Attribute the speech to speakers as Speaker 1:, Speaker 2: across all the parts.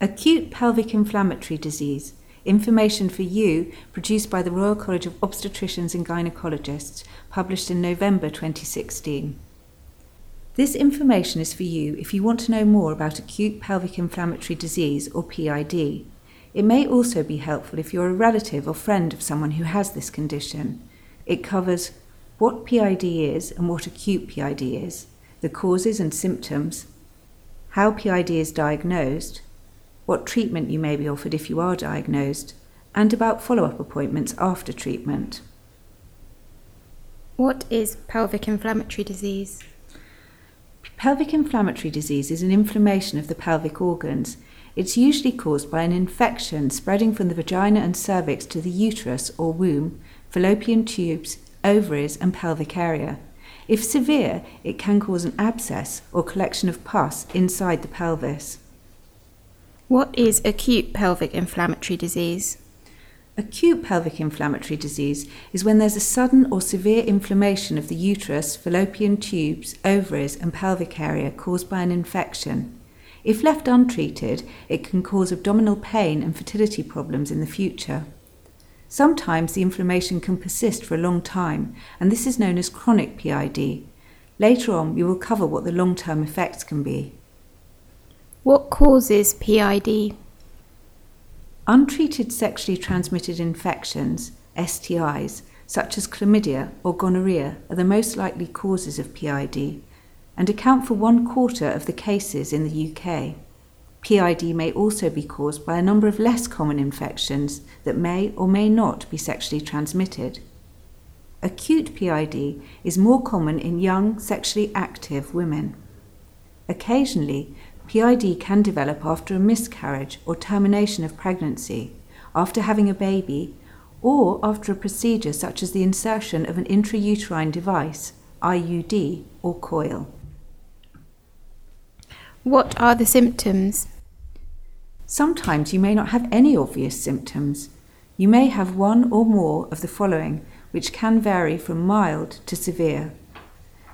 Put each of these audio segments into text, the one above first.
Speaker 1: Acute pelvic inflammatory disease. Information for you produced by the Royal College of Obstetricians and Gynecologists, published in November 2016. This information is for you if you want to know more about acute pelvic inflammatory disease or PID. It may also be helpful if you're a relative or friend of someone who has this condition. It covers what PID is and what acute PID is, the causes and symptoms, how PID is diagnosed, what treatment you may be offered if you are diagnosed, and about follow up appointments after treatment.
Speaker 2: What is pelvic inflammatory disease?
Speaker 1: Pelvic inflammatory disease is an inflammation of the pelvic organs. It's usually caused by an infection spreading from the vagina and cervix to the uterus or womb, fallopian tubes, ovaries, and pelvic area. If severe, it can cause an abscess or collection of pus inside the pelvis.
Speaker 2: What is acute pelvic inflammatory disease?
Speaker 1: Acute pelvic inflammatory disease is when there's a sudden or severe inflammation of the uterus, fallopian tubes, ovaries, and pelvic area caused by an infection. If left untreated, it can cause abdominal pain and fertility problems in the future. Sometimes the inflammation can persist for a long time, and this is known as chronic PID. Later on, we will cover what the long term effects can be.
Speaker 2: What causes PID?
Speaker 1: Untreated sexually transmitted infections, STIs, such as chlamydia or gonorrhea, are the most likely causes of PID and account for one quarter of the cases in the UK. PID may also be caused by a number of less common infections that may or may not be sexually transmitted. Acute PID is more common in young, sexually active women. Occasionally, PID can develop after a miscarriage or termination of pregnancy, after having a baby, or after a procedure such as the insertion of an intrauterine device, IUD, or coil.
Speaker 2: What are the symptoms?
Speaker 1: Sometimes you may not have any obvious symptoms. You may have one or more of the following, which can vary from mild to severe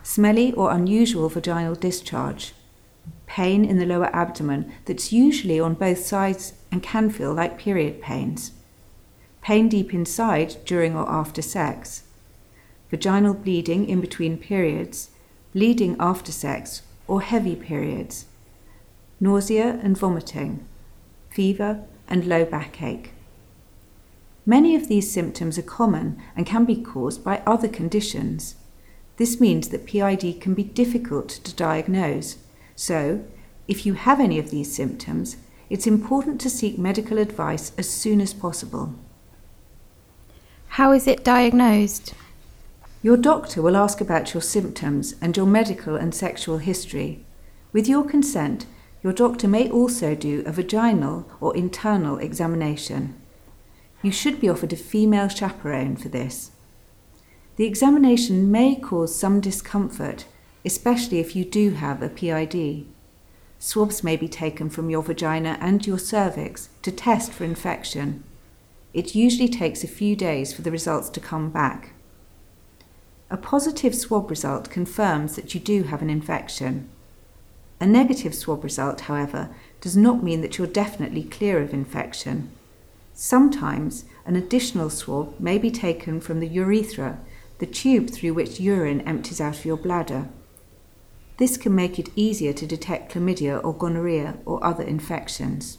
Speaker 1: smelly or unusual vaginal discharge, pain in the lower abdomen that's usually on both sides and can feel like period pains, pain deep inside during or after sex, vaginal bleeding in between periods, bleeding after sex, or heavy periods, nausea and vomiting, fever, and low backache. Many of these symptoms are common and can be caused by other conditions. This means that PID can be difficult to diagnose so, if you have any of these symptoms, it's important to seek medical advice as soon as possible.
Speaker 2: How is it diagnosed?
Speaker 1: Your doctor will ask about your symptoms and your medical and sexual history. With your consent, your doctor may also do a vaginal or internal examination. You should be offered a female chaperone for this. The examination may cause some discomfort especially if you do have a PID. Swabs may be taken from your vagina and your cervix to test for infection. It usually takes a few days for the results to come back. A positive swab result confirms that you do have an infection. A negative swab result, however, does not mean that you're definitely clear of infection. Sometimes an additional swab may be taken from the urethra, the tube through which urine empties out of your bladder. This can make it easier to detect chlamydia or gonorrhea or other infections.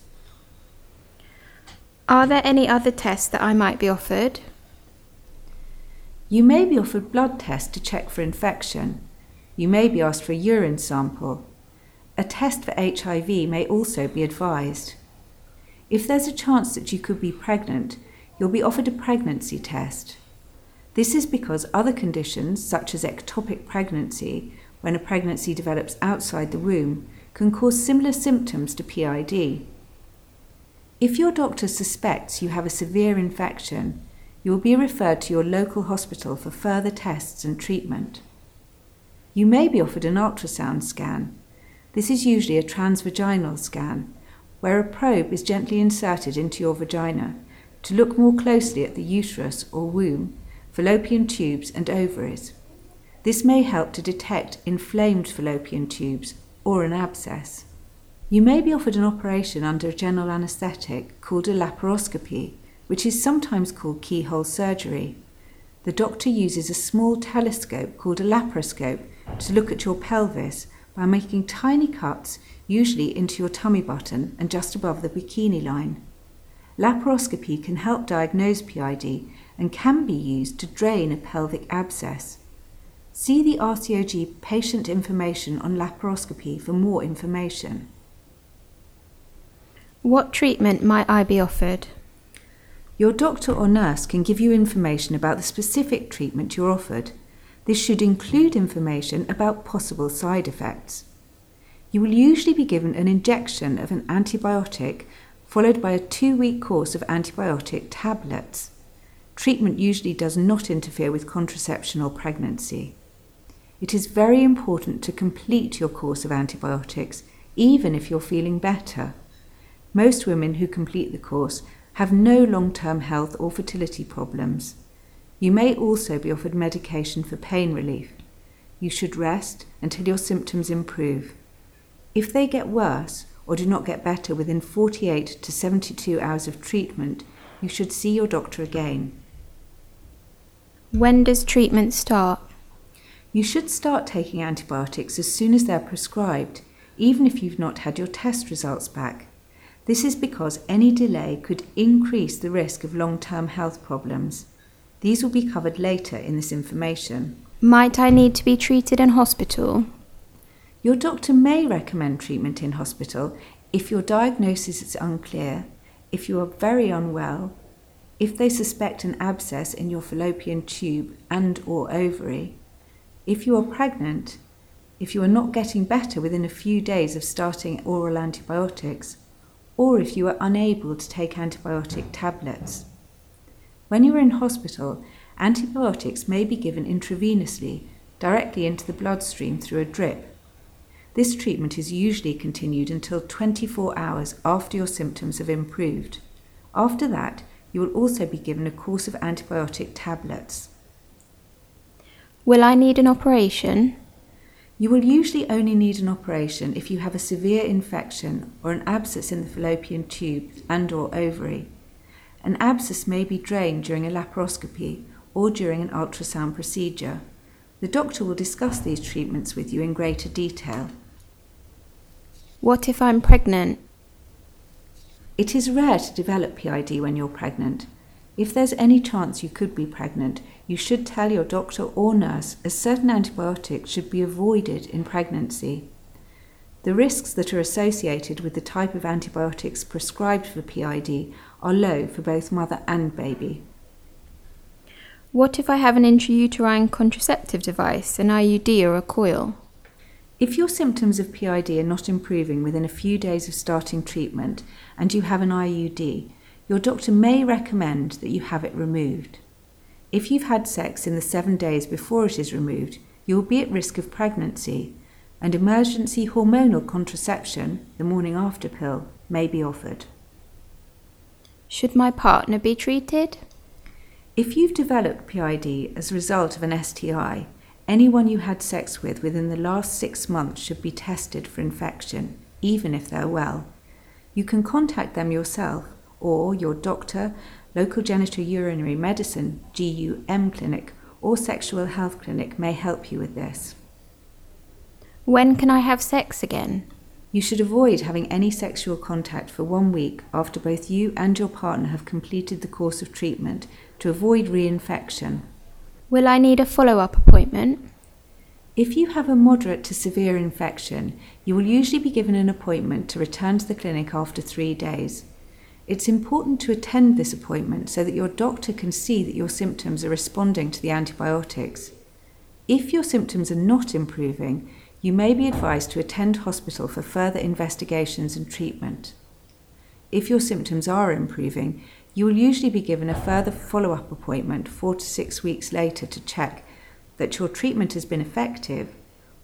Speaker 2: Are there any other tests that I might be offered?
Speaker 1: You may be offered blood tests to check for infection. You may be asked for a urine sample. A test for HIV may also be advised. If there's a chance that you could be pregnant, you'll be offered a pregnancy test. This is because other conditions, such as ectopic pregnancy, when a pregnancy develops outside the womb can cause similar symptoms to PID. If your doctor suspects you have a severe infection, you will be referred to your local hospital for further tests and treatment. You may be offered an ultrasound scan. This is usually a transvaginal scan, where a probe is gently inserted into your vagina to look more closely at the uterus or womb, fallopian tubes, and ovaries. This may help to detect inflamed fallopian tubes or an abscess. You may be offered an operation under a general anaesthetic called a laparoscopy, which is sometimes called keyhole surgery. The doctor uses a small telescope called a laparoscope to look at your pelvis by making tiny cuts, usually into your tummy button and just above the bikini line. Laparoscopy can help diagnose PID and can be used to drain a pelvic abscess. See the RCOG patient information on laparoscopy for more information.
Speaker 2: What treatment might I be offered?
Speaker 1: Your doctor or nurse can give you information about the specific treatment you're offered. This should include information about possible side effects. You will usually be given an injection of an antibiotic followed by a two week course of antibiotic tablets. Treatment usually does not interfere with contraception or pregnancy. It is very important to complete your course of antibiotics, even if you're feeling better. Most women who complete the course have no long term health or fertility problems. You may also be offered medication for pain relief. You should rest until your symptoms improve. If they get worse or do not get better within 48 to 72 hours of treatment, you should see your doctor again.
Speaker 2: When does treatment start?
Speaker 1: You should start taking antibiotics as soon as they're prescribed, even if you've not had your test results back. This is because any delay could increase the risk of long term health problems. These will be covered later in this information.
Speaker 2: Might I need to be treated in hospital?
Speaker 1: Your doctor may recommend treatment in hospital if your diagnosis is unclear, if you are very unwell, if they suspect an abscess in your fallopian tube and or ovary, if you are pregnant, if you are not getting better within a few days of starting oral antibiotics, or if you are unable to take antibiotic tablets. When you are in hospital, antibiotics may be given intravenously, directly into the bloodstream through a drip. This treatment is usually continued until 24 hours after your symptoms have improved. After that, you will also be given a course of antibiotic tablets.
Speaker 2: Will I need an operation?
Speaker 1: You will usually only need an operation if you have a severe infection or an abscess in the fallopian tube and or ovary. An abscess may be drained during a laparoscopy or during an ultrasound procedure. The doctor will discuss these treatments with you in greater detail.
Speaker 2: What if I'm pregnant?
Speaker 1: It is rare to develop PID when you're pregnant. If there's any chance you could be pregnant, you should tell your doctor or nurse as certain antibiotics should be avoided in pregnancy. The risks that are associated with the type of antibiotics prescribed for PID are low for both mother and baby.
Speaker 2: What if I have an intrauterine contraceptive device, an IUD or a coil?
Speaker 1: If your symptoms of PID are not improving within a few days of starting treatment and you have an IUD, your doctor may recommend that you have it removed. If you've had sex in the seven days before it is removed, you will be at risk of pregnancy, and emergency hormonal contraception, the morning after pill, may be offered.
Speaker 2: Should my partner be treated?
Speaker 1: If you've developed PID as a result of an STI, anyone you had sex with within the last six months should be tested for infection, even if they're well. You can contact them yourself or your doctor, local genitourinary medicine GUM clinic, or sexual health clinic may help you with this.
Speaker 2: When can I have sex again?
Speaker 1: You should avoid having any sexual contact for one week after both you and your partner have completed the course of treatment to avoid reinfection.
Speaker 2: Will I need a follow up appointment?
Speaker 1: If you have a moderate to severe infection, you will usually be given an appointment to return to the clinic after three days. It's important to attend this appointment so that your doctor can see that your symptoms are responding to the antibiotics. If your symptoms are not improving, you may be advised to attend hospital for further investigations and treatment. If your symptoms are improving, you will usually be given a further follow up appointment four to six weeks later to check that your treatment has been effective,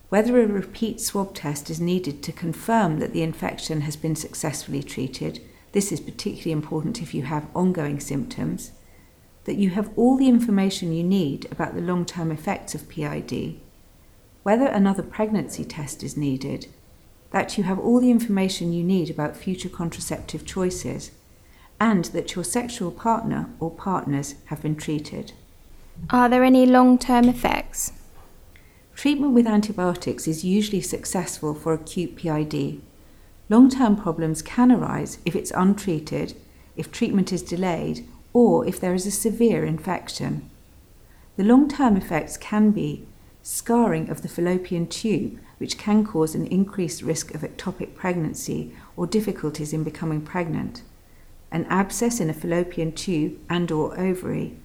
Speaker 1: whether a repeat swab test is needed to confirm that the infection has been successfully treated this is particularly important if you have ongoing symptoms, that you have all the information you need about the long term effects of PID, whether another pregnancy test is needed, that you have all the information you need about future contraceptive choices, and that your sexual partner or partners have been treated.
Speaker 2: Are there any long term effects?
Speaker 1: Treatment with antibiotics is usually successful for acute PID. Long term problems can arise if it's untreated, if treatment is delayed, or if there is a severe infection. The long term effects can be scarring of the fallopian tube, which can cause an increased risk of ectopic pregnancy or difficulties in becoming pregnant, an abscess in a fallopian tube and or ovary,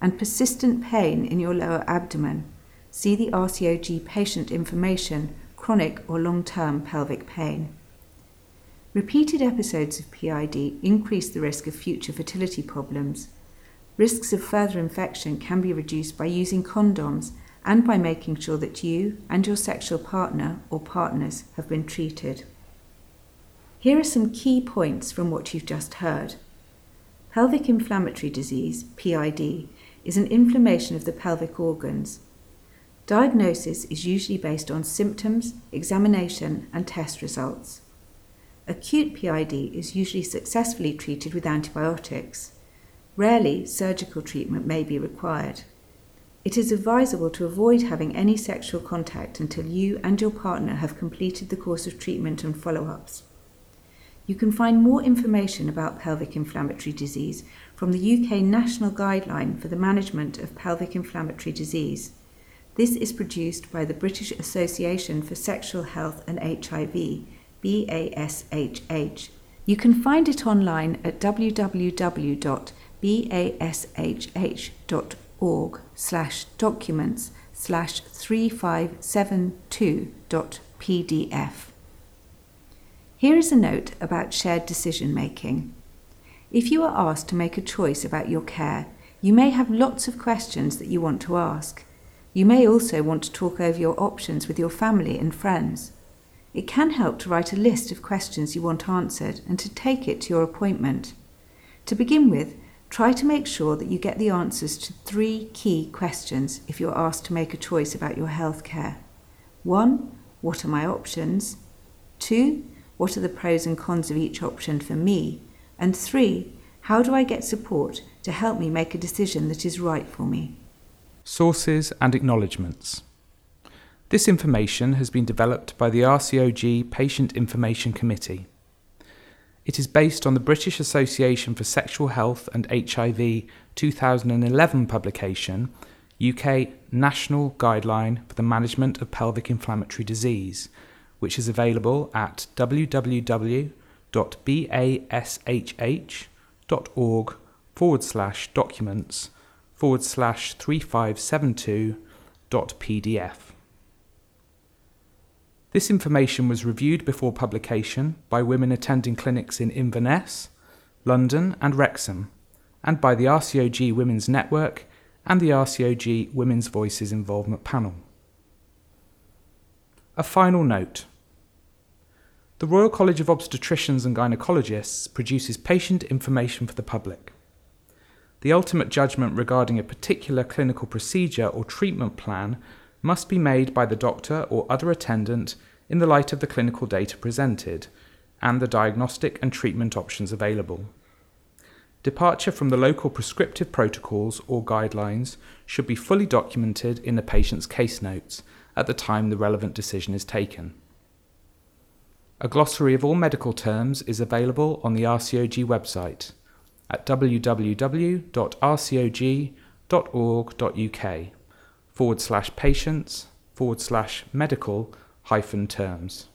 Speaker 1: and persistent pain in your lower abdomen. See the RCOG patient information, chronic or long-term pelvic pain. Repeated episodes of PID increase the risk of future fertility problems. Risks of further infection can be reduced by using condoms and by making sure that you and your sexual partner or partners have been treated. Here are some key points from what you've just heard. Pelvic inflammatory disease, PID, is an inflammation of the pelvic organs. Diagnosis is usually based on symptoms, examination, and test results. Acute PID is usually successfully treated with antibiotics. Rarely, surgical treatment may be required. It is advisable to avoid having any sexual contact until you and your partner have completed the course of treatment and follow ups. You can find more information about pelvic inflammatory disease from the UK National Guideline for the Management of Pelvic Inflammatory Disease. This is produced by the British Association for Sexual Health and HIV, BASHH. You can find it online at www.bashh.org slash documents slash 3572.pdf. Here is a note about shared decision making. If you are asked to make a choice about your care, you may have lots of questions that you want to ask. You may also want to talk over your options with your family and friends. It can help to write a list of questions you want answered and to take it to your appointment. To begin with, try to make sure that you get the answers to three key questions if you're asked to make a choice about your health care. 1. What are my options? 2. What are the pros and cons of each option for me? And three, how do I get support to help me make a decision that is right for me?
Speaker 3: Sources and acknowledgements. This information has been developed by the RCOG Patient Information Committee. It is based on the British Association for Sexual Health and HIV 2011 publication, UK National Guideline for the Management of Pelvic Inflammatory Disease, which is available at www.bashh.org forward slash documents forward slash 3572.pdf. This information was reviewed before publication by women attending clinics in Inverness, London, and Wrexham, and by the RCOG Women's Network and the RCOG Women's Voices Involvement Panel. A final note. The Royal College of Obstetricians and Gynecologists produces patient information for the public. The ultimate judgment regarding a particular clinical procedure or treatment plan must be made by the doctor or other attendant in the light of the clinical data presented and the diagnostic and treatment options available. Departure from the local prescriptive protocols or guidelines should be fully documented in the patient's case notes at the time the relevant decision is taken. A glossary of all medical terms is available on the RCOG website at www.rcog.org.uk forward slash patients forward slash medical hyphen terms.